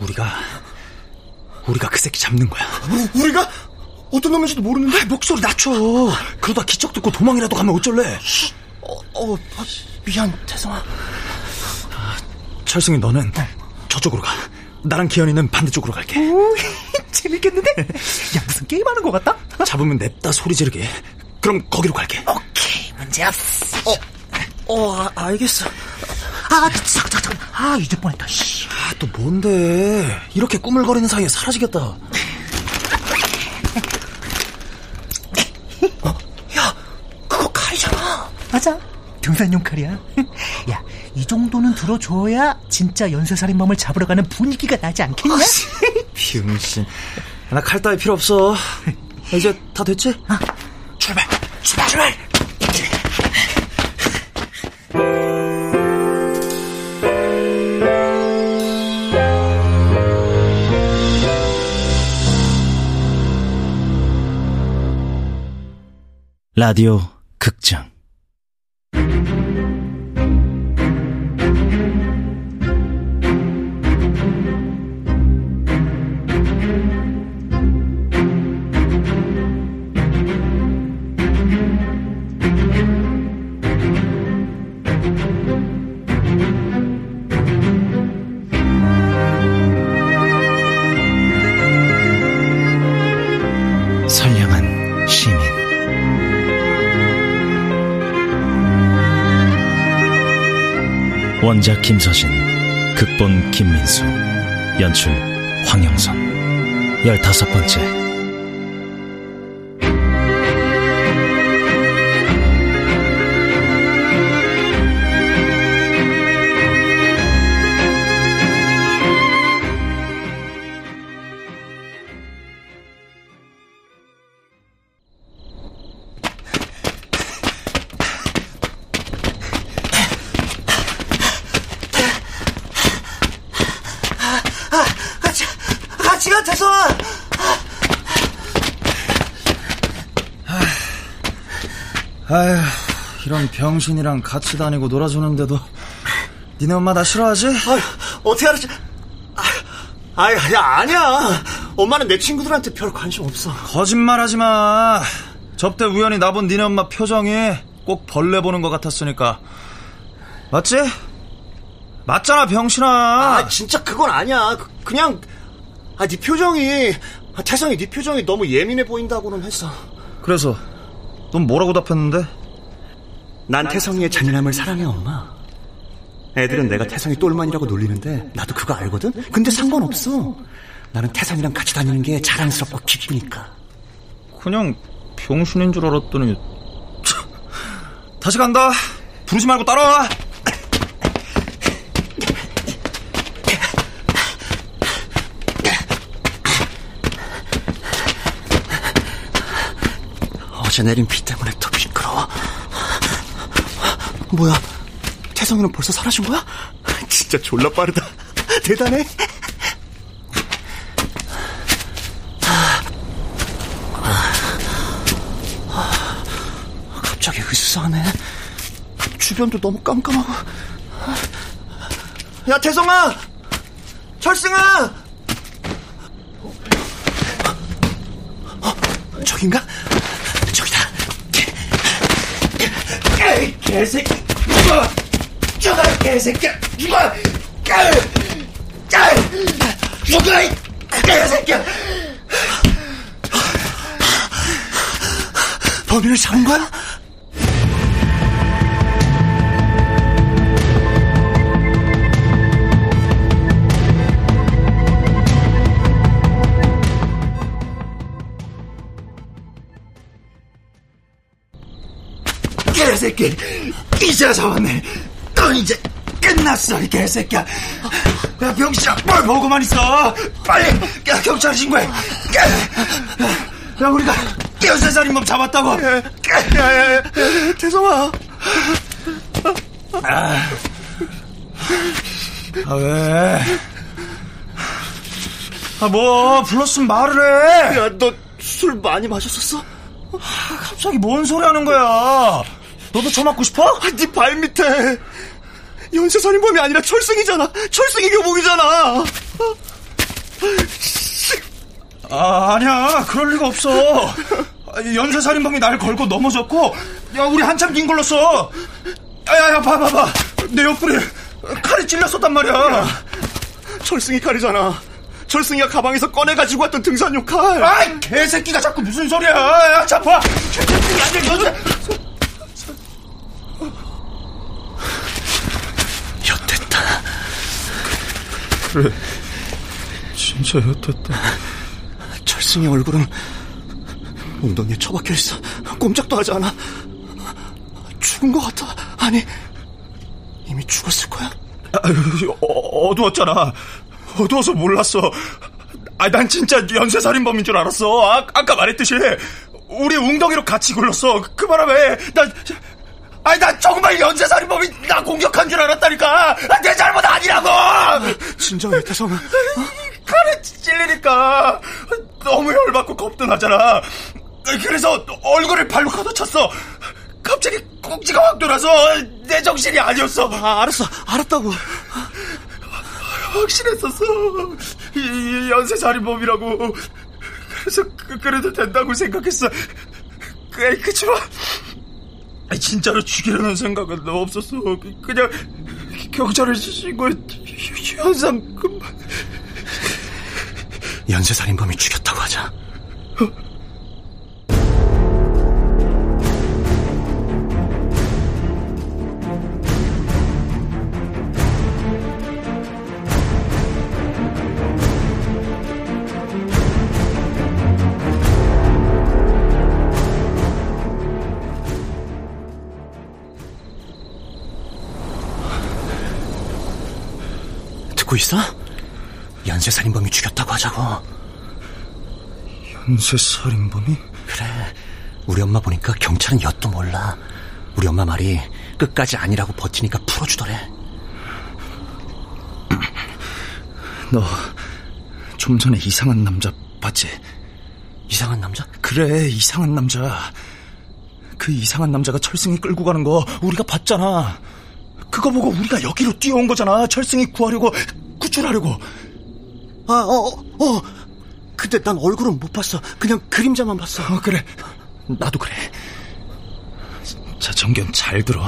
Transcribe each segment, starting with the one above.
우리가 우리가 그 새끼 잡는 거야. 우, 우리가 어떤 놈인지도 모르는데 아, 목소리 낮춰. 그러다 기척 듣고 도망이라도 가면 어쩔래? 어, 어 아, 미안 태성아. 철승이 너는 저쪽으로 가. 나랑 기현이는 반대쪽으로 갈게. 오, 재밌겠는데? 야 무슨 게임하는 것 같다? 잡으면 냅다 소리 지르게. 그럼 거기로 갈게. 오케이 문제 없어. 어, 어 아, 알겠어. 아 잠깐 잠깐. 아 잊을 뻔했다. 씨. 아, 또 뭔데? 이렇게 꾸물거리는 사이에 사라지겠다. 어, 야, 그거 칼이잖아. 맞아. 등산용 칼이야. 야, 이 정도는 들어줘야 진짜 연쇄살인범을 잡으러 가는 분위기가 나지 않겠냐? 비응신. 나 칼 따위 필요 없어. 이제 다 됐지? 아. 출발! 출발! 출발! 라디오 극장 원작 김서진 극본 김민수 연출 황영선. 열다섯 번째 이런 병신이랑 같이 다니고 놀아주는데도 니네 엄마 나 싫어하지? 아유, 어떻게 알았지? 아, 아, 야, 아니야. 엄마는 내 친구들한테 별 관심 없어. 거짓말하지 마. 접대 우연히 나 본 니네 엄마 표정이 꼭 벌레 보는 것 같았으니까. 맞지? 맞잖아, 병신아. 아, 진짜 그건 아니야. 그- 그냥, 아, 네 표정이, 아, 태성이 네 표정이 너무 예민해 보인다고는 했어. 그래서 넌 뭐라고 답했는데? 난 태성이의 잔인함을 사랑해, 엄마. 애들은 내가 태성이 똘만이라고 놀리는데, 나도 그거 알거든? 근데 상관없어. 나는 태성이랑 같이 다니는 게 자랑스럽고 기쁘니까. 그냥 병신인 줄 알았더니 참, 다시 간다. 부르지 말고 따라와. 어제 내린 비 때문에. 뭐야? 태성이는 벌써 사라진 거야? 진짜 졸라 빠르다. 대단해. 갑자기 으스스하네. 주변도 너무 깜깜하고. 야, 태성아! 철승아! 어, 저긴가? 저기다. 에이, 개새끼. 죽어! 죽어, 개새끼. 죽어! 깨! 깨! 죽어, 이 개새끼야! 범인을 잡은 거야? 개새끼. 이제 잡았네. 넌 이제 끝났어, 이 개새끼야. 야, 병신아, 뭘 보고만 있어. 빨리, 야, 경찰 신고해. 야, 야, 우리가 연쇄살인범 잡았다고. 야, 야, 야, 태성아. 아, 왜? 아, 뭐, 불렀으면 말을 해. 야, 너 술 많이 마셨었어? 갑자기 뭔 소리 하는 거야? 너도 처맞고 싶어? 아, 네 발밑에 연쇄살인범이 아니라 철승이잖아. 철승이 교복이잖아. 아, 아니야. 그럴 리가 없어. 연쇄살인범이 날 걸고 넘어졌고, 야, 우리 한참 긴 걸렀어. 야, 야, 야, 봐, 봐, 봐. 내 옆구리 칼이 찔렸었단 말이야. 야, 철승이 칼이잖아. 철승이가 가방에서 꺼내가지고 왔던 등산용 칼. 아이, 개새끼가 자꾸 무슨 소리야. 야, 잡아. 개새끼 아니, 연쇄. 엿됐다. 그래. 진짜 엿됐다. 철승이 얼굴은 엉덩이에 처박혀 있어. 꼼짝도 하지 않아. 죽은 것 같아. 아니, 이미 죽었을 거야. 아유, 어, 어두웠잖아. 어두워서 몰랐어. 아, 난 진짜 연쇄살인범인 줄 알았어. 아, 아까 말했듯이 우리 웅덩이로 같이 굴렀어. 그 바람에 난 아니 난 정말 연쇄살인범이 나 공격한 줄 알았다니까. 아, 내 잘못 아니라고. 진정해, 태성아. 칼에 찔리니까 너무 열받고 겁도 나잖아. 그래서 얼굴을 발로 걷어찼어. 갑자기 꼭지가 확 돌아서 내 정신이 아니었어. 아, 알았어. 알았다고. 확신했었어. 이 연쇄살인범이라고. 그래서 그, 그래도 된다고 생각했어. 그, 그치만 진짜로 죽이려는 생각은 없었어. 그냥 경찰에 신고해 현상 금방. 연쇄살인범이 죽였다고 하자. 듣고 있어? 연쇄 살인범이 죽였다고 하자고. 연쇄 살인범이? 그래. 우리 엄마 보니까 경찰은 엿도 몰라. 우리 엄마 말이 끝까지 아니라고 버티니까 풀어주더래. 너 좀 전에 이상한 남자 봤지? 이상한 남자? 그래 이상한 남자. 그 이상한 남자가 철승이 끌고 가는 거 우리가 봤잖아. 그거 보고 우리가 여기로 뛰어온 거잖아. 철승이 구하려고 구출하려고. 아, 어, 어, 어. 근데 난 얼굴은 못 봤어. 그냥 그림자만 봤어. 어, 그래. 나도 그래. 자, 정견 잘 들어.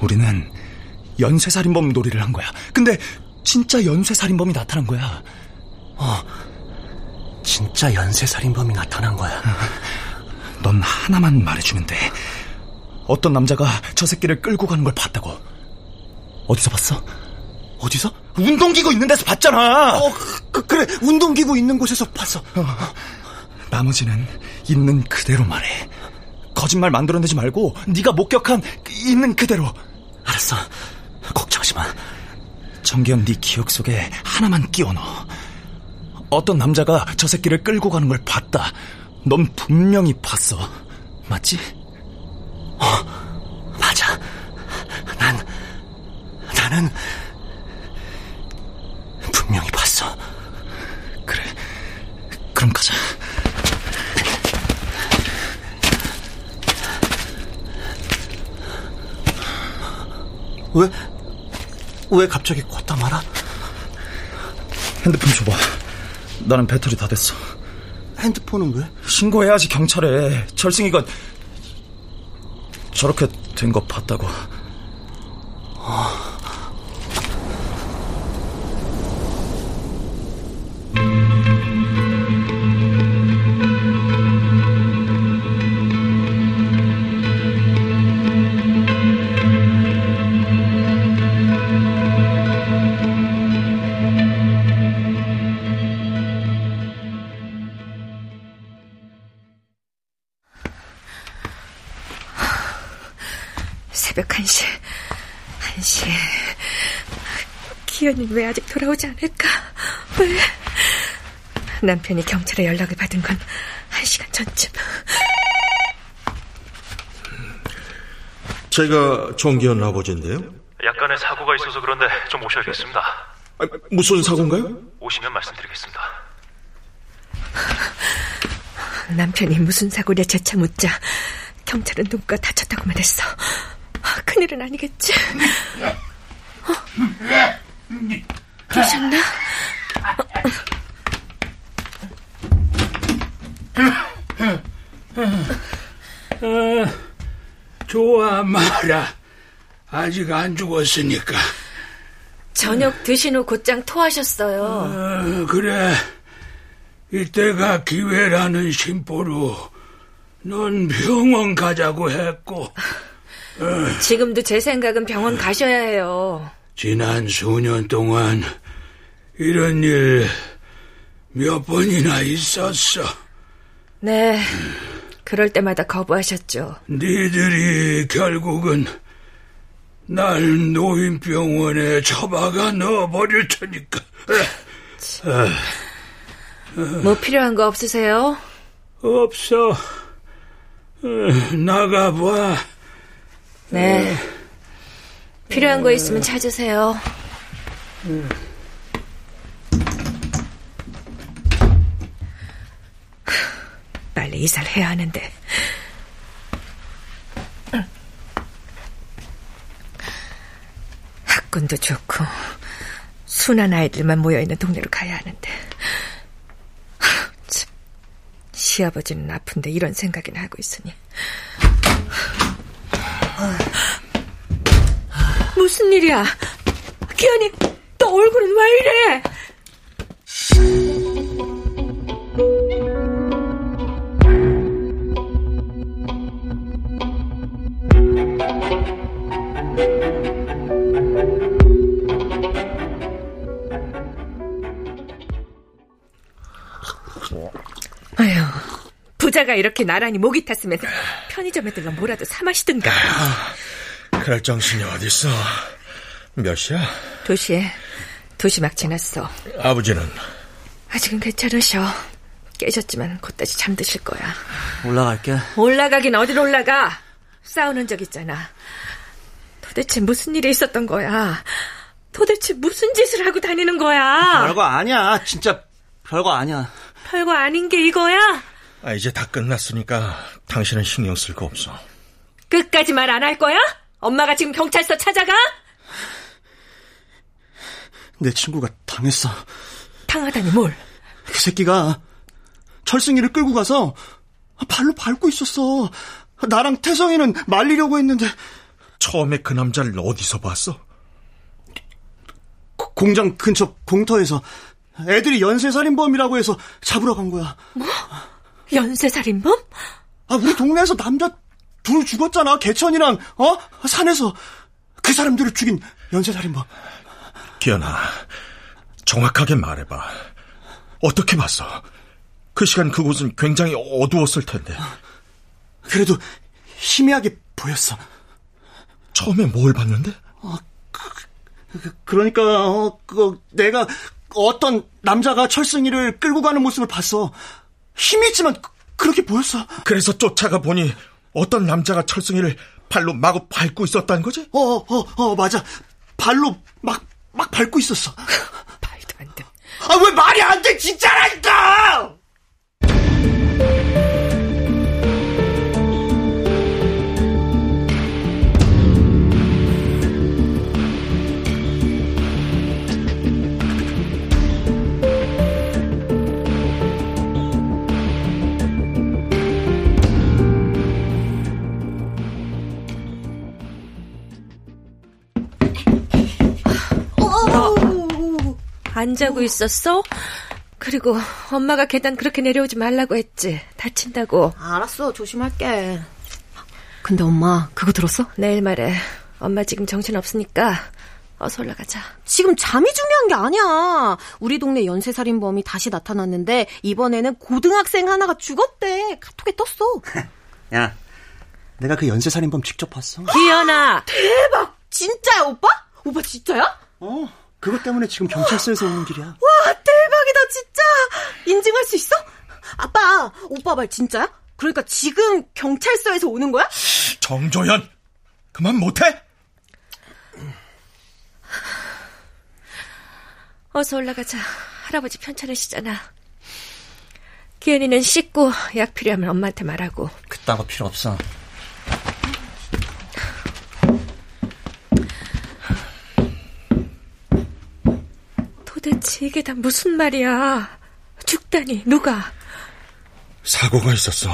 우리는 연쇄살인범 놀이를 한 거야. 근데 진짜 연쇄살인범이 나타난 거야. 어, 진짜 연쇄살인범이 나타난 거야. 넌 하나만 말해주면 돼. 어떤 남자가 저 새끼를 끌고 가는 걸 봤다고. 어디서 봤어? 어디서? 운동기구 있는 데서 봤잖아. 어, 그, 그래. 운동기구 있는 곳에서 봤어. 어, 나머지는 있는 그대로 말해. 거짓말 만들어내지 말고 네가 목격한 있는 그대로. 알았어. 걱정하지 마. 정기현 네 기억 속에 하나만 끼워 넣어. 어떤 남자가 저 새끼를 끌고 가는 걸 봤다. 넌 분명히 봤어. 맞지? 어, 맞아. 난, 나는, 분명히 봤어. 그래. 그럼 가자. 왜, 왜 갑자기 걷다 말아? 핸드폰 줘봐. 나는 배터리 다 됐어. 핸드폰은 왜? 신고해야지 경찰에. 철승이가 저렇게 된 거 봤다고. 새벽 1시, 1시. 기현이는 왜 아직 돌아오지 않을까? 왜? 남편이 경찰에 연락을 받은 건 1시간 전쯤. 제가 정기현 아버지인데요. 약간의 사고가 있어서 그런데 좀 오셔야겠습니다. 아, 무슨 사고인가요? 오시면 말씀드리겠습니다. 남편이 무슨 사고래 재차 묻자 경찰은 누가 다쳤다고만 했어. 큰일은 아니겠지? 어? 계셨나? 어? 좋아, 마라. 아직 안 죽었으니까. 저녁 드신 후 곧장 토하셨어요. 어, 그래. 이때가 기회라는 심보로 넌 병원 가자고 했고. 어. 지금도 제 생각은 병원 가셔야 해요. 지난 수년 동안 이런 일 몇 번이나 있었어. 네. 그럴 때마다 거부하셨죠. 니들이 결국은 날 노인병원에 처박아 넣어버릴 테니까. 뭐 필요한 거 없으세요? 없어. 나가봐. 네. 필요한 거 있으면 찾으세요. 빨리 이사를 해야 하는데. 학군도 좋고 순한 아이들만 모여있는 동네로 가야 하는데 참, 시아버지는 아픈데 이런 생각이나 하고 있으니 무슨 일이야 기현이 너 얼굴은 왜 이래 아휴, 부자가 이렇게 나란히 목이 탔으면 편의점에 들러 뭐라도 사 마시든가. 그럴 정신이 어딨어. 몇 시야? 도시에, 도시 막 지났어. 아버지는? 아직은 괜찮으셔. 깨셨지만 곧다시 잠드실 거야. 올라갈게. 올라가긴 어딜 올라가. 싸우는 적 있잖아. 도대체 무슨 일이 있었던 거야. 도대체 무슨 짓을 하고 다니는 거야. 별거 아니야. 진짜 별거 아니야. 별거 아닌 게 이거야? 아, 이제 다 끝났으니까 당신은 신경 쓸 거 없어. 끝까지 말 안 할 거야? 엄마가 지금 경찰서 찾아가? 내 친구가 당했어. 당하다니 뭘? 그 새끼가 철승이를 끌고 가서 발로 밟고 있었어. 나랑 태성이는 말리려고 했는데. 처음에 그 남자를 어디서 봤어? 공장 근처 공터에서 애들이 연쇄살인범이라고 해서 잡으러 간 거야. 뭐? 연쇄살인범? 아, 우리 동네에서 남자 둘 죽었잖아. 개천이랑, 어? 산에서. 그 사람들을 죽인 연쇄살인범. 기현아, 정확하게 말해봐. 어떻게 봤어? 그 시간 그곳은 굉장히 어두웠을 텐데. 그래도 희미하게 보였어. 처음에 뭘 봤는데? 어, 그, 그 러니까 어, 그, 내가 어떤 남자가 철승이를 끌고 가는 모습을 봤어. 힘이 있지만 그, 렇게 보였어. 그래서 쫓아가 보니 어떤 남자가 철승이를 발로 마구 밟고 있었다는 거지? 어, 어, 어, 맞아. 발로 막, 막 밟고 있었어. 말도 안 돼. 아, 왜 말이 안 돼? 진짜라니까! 안 자고 있었어? 그리고 엄마가 계단 그렇게 내려오지 말라고 했지. 다친다고. 알았어, 조심할게. 근데 엄마, 그거 들었어? 내일 말해. 엄마 지금 정신 없으니까 어서 올라가자. 지금 잠이 중요한 게 아니야. 우리 동네 연쇄살인범이 다시 나타났는데 이번에는 고등학생 하나가 죽었대. 카톡에 떴어. 야, 내가 그 연쇄살인범 직접 봤어. 기현아! 대박! 진짜야, 오빠? 오빠 진짜야? 어. 그것 때문에 지금 경찰서에서 오는 길이야. 와, 대박이다, 진짜! 인증할 수 있어? 아빠, 오빠 말 진짜야? 그러니까 지금 경찰서에서 오는 거야? 정조연! 그만 못해? 어서 올라가자. 할아버지 편찮으시잖아. 기현이는 씻고 약 필요하면 엄마한테 말하고. 그딴 거 필요 없어. 도대체 이게 다 무슨 말이야? 죽다니 누가? 사고가 있었어.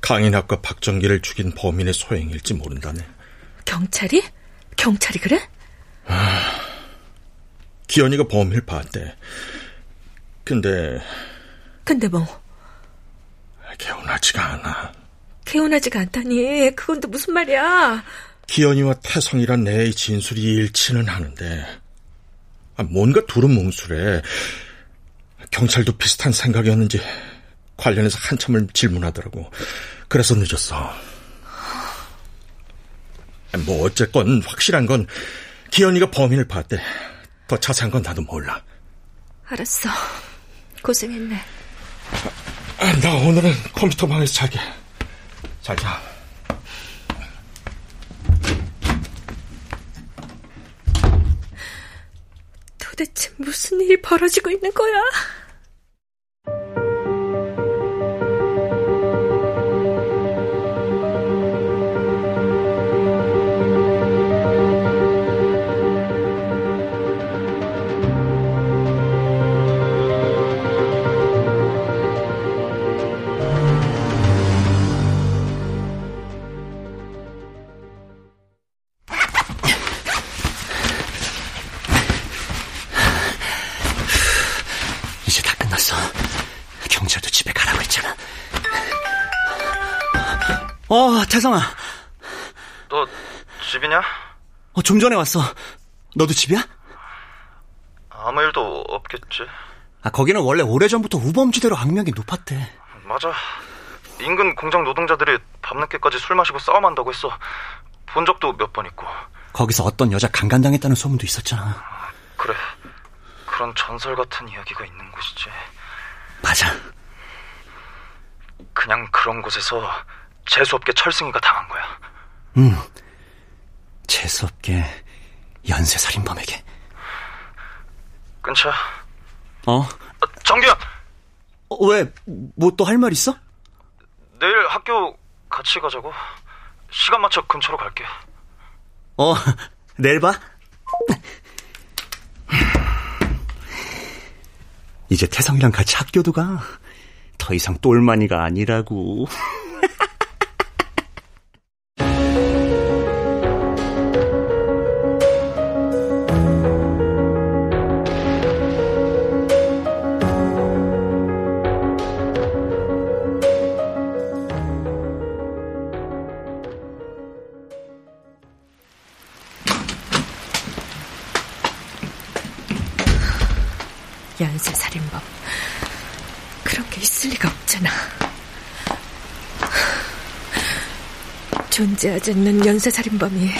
강인학과 박정기를 죽인 범인의 소행일지 모른다네. 경찰이? 경찰이 그래? 기현이가 범인을 봤대. 근데 근데 뭐 개운하지가 않아. 개운하지가 않다니 그건 또 무슨 말이야? 기현이와 태성이란 내의 진술이 일치는 하는데 아, 뭔가 두루뭉술해. 경찰도 비슷한 생각이었는지 관련해서 한참을 질문하더라고. 그래서 늦었어. 뭐 어쨌건 확실한 건 기현이가 범인을 봤대. 더 자세한 건 나도 몰라. 알았어. 고생했네. 아, 나 오늘은 컴퓨터 방에서 자게. 잘 자. 도대체 무슨 일이 벌어지고 있는 거야? 태성아. 너 집이냐? 어, 좀 전에 왔어. 너도 집이야? 아무 일도 없겠지. 아, 거기는 원래 오래전부터 우범지대로 악명이 높았대. 맞아. 인근 공장 노동자들이 밤늦게까지 술 마시고 싸움한다고 했어. 본 적도 몇 번 있고. 거기서 어떤 여자 강간당했다는 소문도 있었잖아. 그래. 그런 전설 같은 이야기가 있는 곳이지. 맞아. 그냥 그런 곳에서 재수없게 철승이가 당한 거야. 응. 재수없게 연쇄살인범에게. 끊자. 어? 정규현! 어, 왜? 뭐 또 할 말 있어? 내일 학교 같이 가자고. 시간 맞춰 근처로 갈게. 어, 내일 봐. 이제 태성이랑 같이 학교도 가. 더 이상 똘마니가 아니라고. 존재하지 않는 연쇄살인범이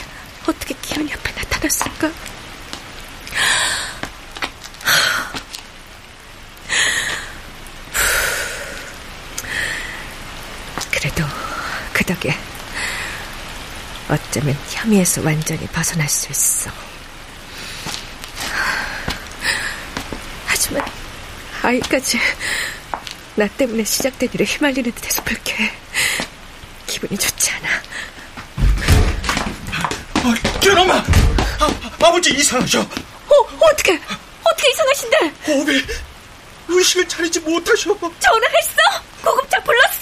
어떻게 기현이 앞에 나타났을까? 그래도 그 덕에 어쩌면 혐의에서 완전히 벗어날 수 있어. 하지만 아이까지 나 때문에 시작된 일에 휘말리는 듯해서 불쾌해. 기분이 좋지 아, 기현엄마! 아, 아버지 이상하셔. 어, 어떻게? 어떻게 이상하신데? 호흡에 의식을 차리지 못하셔. 전화했어? 구급차 불렀어?